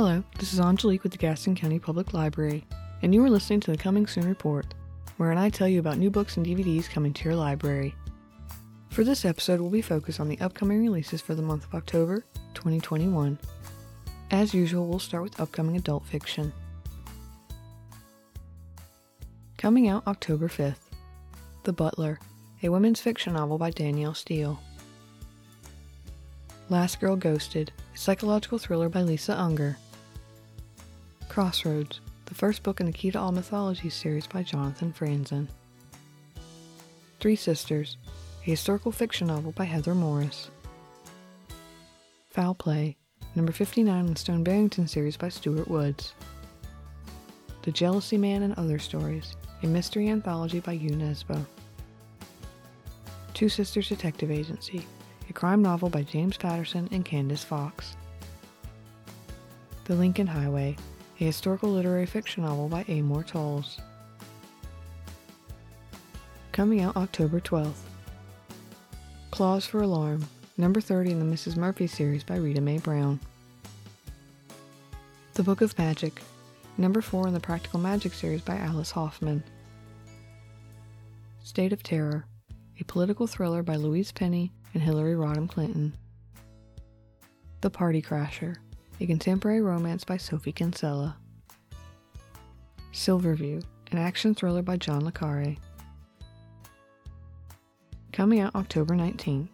Hello, this is Angelique with the Gaston County Public Library, and you are listening to the Coming Soon Report, wherein I tell you about new books and DVDs coming to your library. For this episode, we'll be focused on the upcoming releases for the month of October 2021. As usual, we'll start with upcoming adult fiction. Coming out October 5th The Butler, a women's fiction novel by Danielle Steel. Last Girl Ghosted, a psychological thriller by Lisa Unger. Crossroads, the first book in the Key to All Mythology series by Jonathan Franzen. Three Sisters, a historical fiction novel by Heather Morris. Foul Play, number 59 in the Stone Barrington series by Stuart Woods. The Jealousy Man and Other Stories, a mystery anthology by Jo Nesbø. Two Sisters Detective Agency, a crime novel by James Patterson and Candice Fox. The Lincoln Highway, a historical literary fiction novel by Amor Towles. Coming out October 12th. Claws for Alarm, number 30 in the Mrs. Murphy series by Rita Mae Brown. The Book of Magic, number 4 in the Practical Magic series by Alice Hoffman. State of Terror, a political thriller by Louise Penny and Hillary Rodham Clinton. The Party Crasher, a contemporary romance by Sophie Kinsella. Silverview, an action thriller by John Le Carre. Coming out October 19th.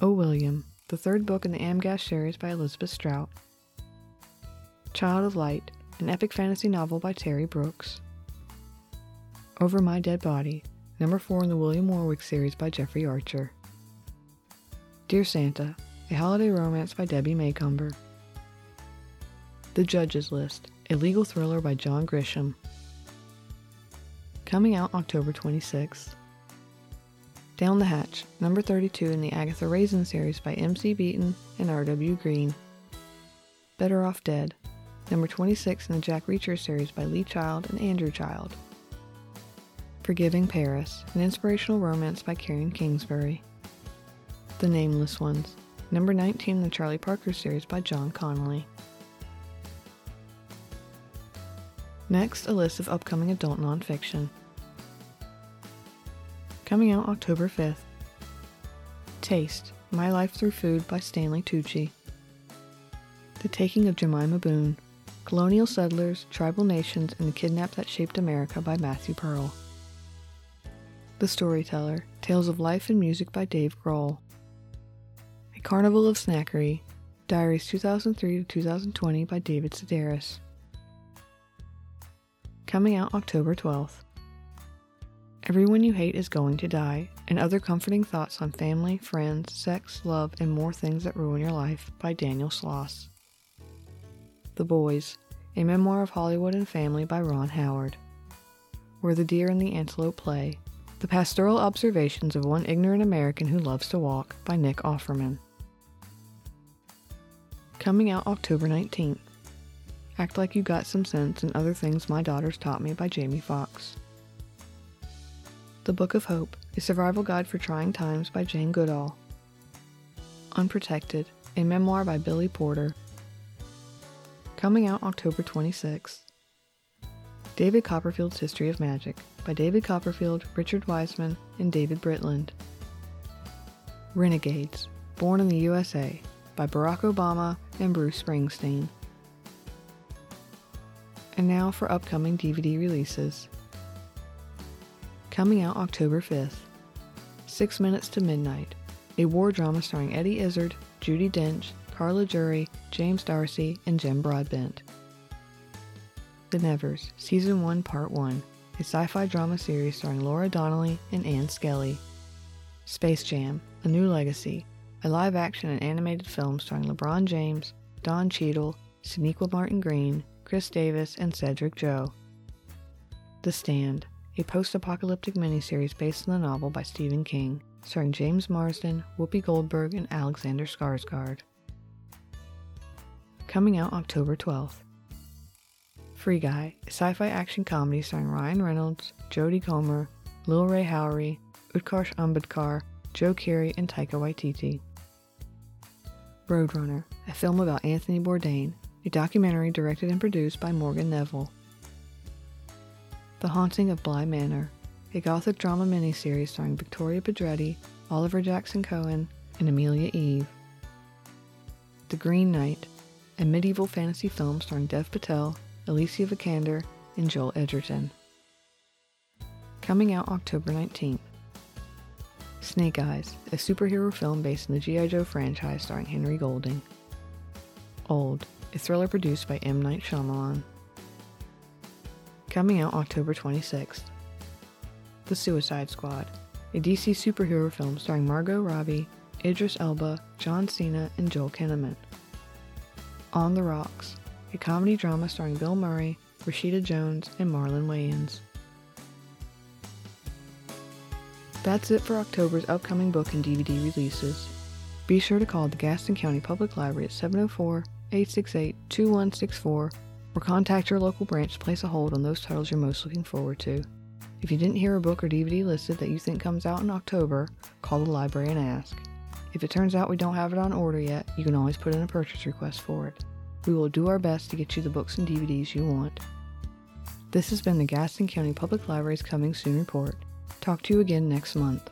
Oh William, the third book in the Amgash series by Elizabeth Strout. Child of Light, an epic fantasy novel by Terry Brooks. Over My Dead Body, number 4 in the William Warwick series by Jeffrey Archer. Dear Santa, a holiday romance by Debbie Macomber. The Judge's List, a legal thriller by John Grisham. Coming out October 26th. Down the Hatch, number 32 in the Agatha Raisin series by M.C. Beaton and R.W. Green. Better Off Dead, number 26 in the Jack Reacher series by Lee Child and Andrew Child. Forgiving Paris, an inspirational romance by Karen Kingsbury. The Nameless Ones, number 19 in the Charlie Parker series by John Connolly. Next, a list of upcoming adult nonfiction. Coming out October 5th. Taste My Life Through Food by Stanley Tucci. The Taking of Jemima Boone Colonial Settlers, Tribal Nations, and the Kidnap That Shaped America by Matthew Pearl. The Storyteller Tales of Life and Music by Dave Grohl. Carnival of Snackery Diaries 2003 to 2020 by David Sedaris. Coming out October 12th. Everyone You Hate is Going to Die, and Other Comforting Thoughts on Family, Friends, Sex, Love, and More Things That Ruin Your Life by Daniel Sloss. The Boys, a memoir of Hollywood and family by Ron Howard. Where the Deer and the Antelope Play, the pastoral observations of one ignorant American who loves to walk by Nick Offerman. Coming out October 19th. Act Like You Got Some Sense and Other Things My Daughters Taught Me by Jamie Foxx. The Book of Hope, a survival guide for trying times by Jane Goodall. Unprotected, a memoir by Billy Porter. Coming out October 26th. David Copperfield's History of Magic by David Copperfield, Richard Wiseman, and David Britland. Renegades, Born in the USA by Barack Obama and Bruce Springsteen. And now for upcoming DVD releases. Coming out October 5th. Six Minutes to Midnight, a war drama starring Eddie Izzard, Judi Dench, Carla Juri, James D'Arcy, and Jim Broadbent. The Nevers, Season 1, Part 1, a sci fi drama series starring Laura Donnelly and Ann Skelly. Space Jam, A New Legacy, a live action and animated film starring LeBron James, Don Cheadle, Sonequa Martin Green, Khris Davis, and Cedric Joe. The Stand, a post apocalyptic miniseries based on the novel by Stephen King, starring James Marsden, Whoopi Goldberg, and Alexander Skarsgård. Coming out October 12th. Free Guy, a sci fi action comedy starring Ryan Reynolds, Jodie Comer, Lil Rel Howery, Utkarsh Ambudkar, Joe Keery, and Taika Waititi. Roadrunner, a film about Anthony Bourdain, a documentary directed and produced by Morgan Neville. The Haunting of Bly Manor, a gothic drama miniseries starring Victoria Pedretti, Oliver Jackson Cohen, and Amelia Eve. The Green Knight, a medieval fantasy film starring Dev Patel, Alicia Vikander, and Joel Edgerton. Coming out October 19th. Snake Eyes, a superhero film based in the G.I. Joe franchise starring Henry Golding. Old, a thriller produced by M. Night Shyamalan. Coming out October 26th. The Suicide Squad, a DC superhero film starring Margot Robbie, Idris Elba, John Cena, and Joel Kinnaman. On the Rocks, a comedy drama starring Bill Murray, Rashida Jones, and Marlon Wayans. That's it for October's upcoming book and DVD releases. Be sure to call the Gaston County Public Library at 704 868 2164 or contact your local branch to place a hold on those titles you're most looking forward to. If you didn't hear a book or DVD listed that you think comes out in October, call the library and ask. If it turns out we don't have it on order yet, you can always put in a purchase request for it. We will do our best to get you the books and DVDs you want. This has been the Gaston County Public Library's Coming Soon report. Talk to you again next month.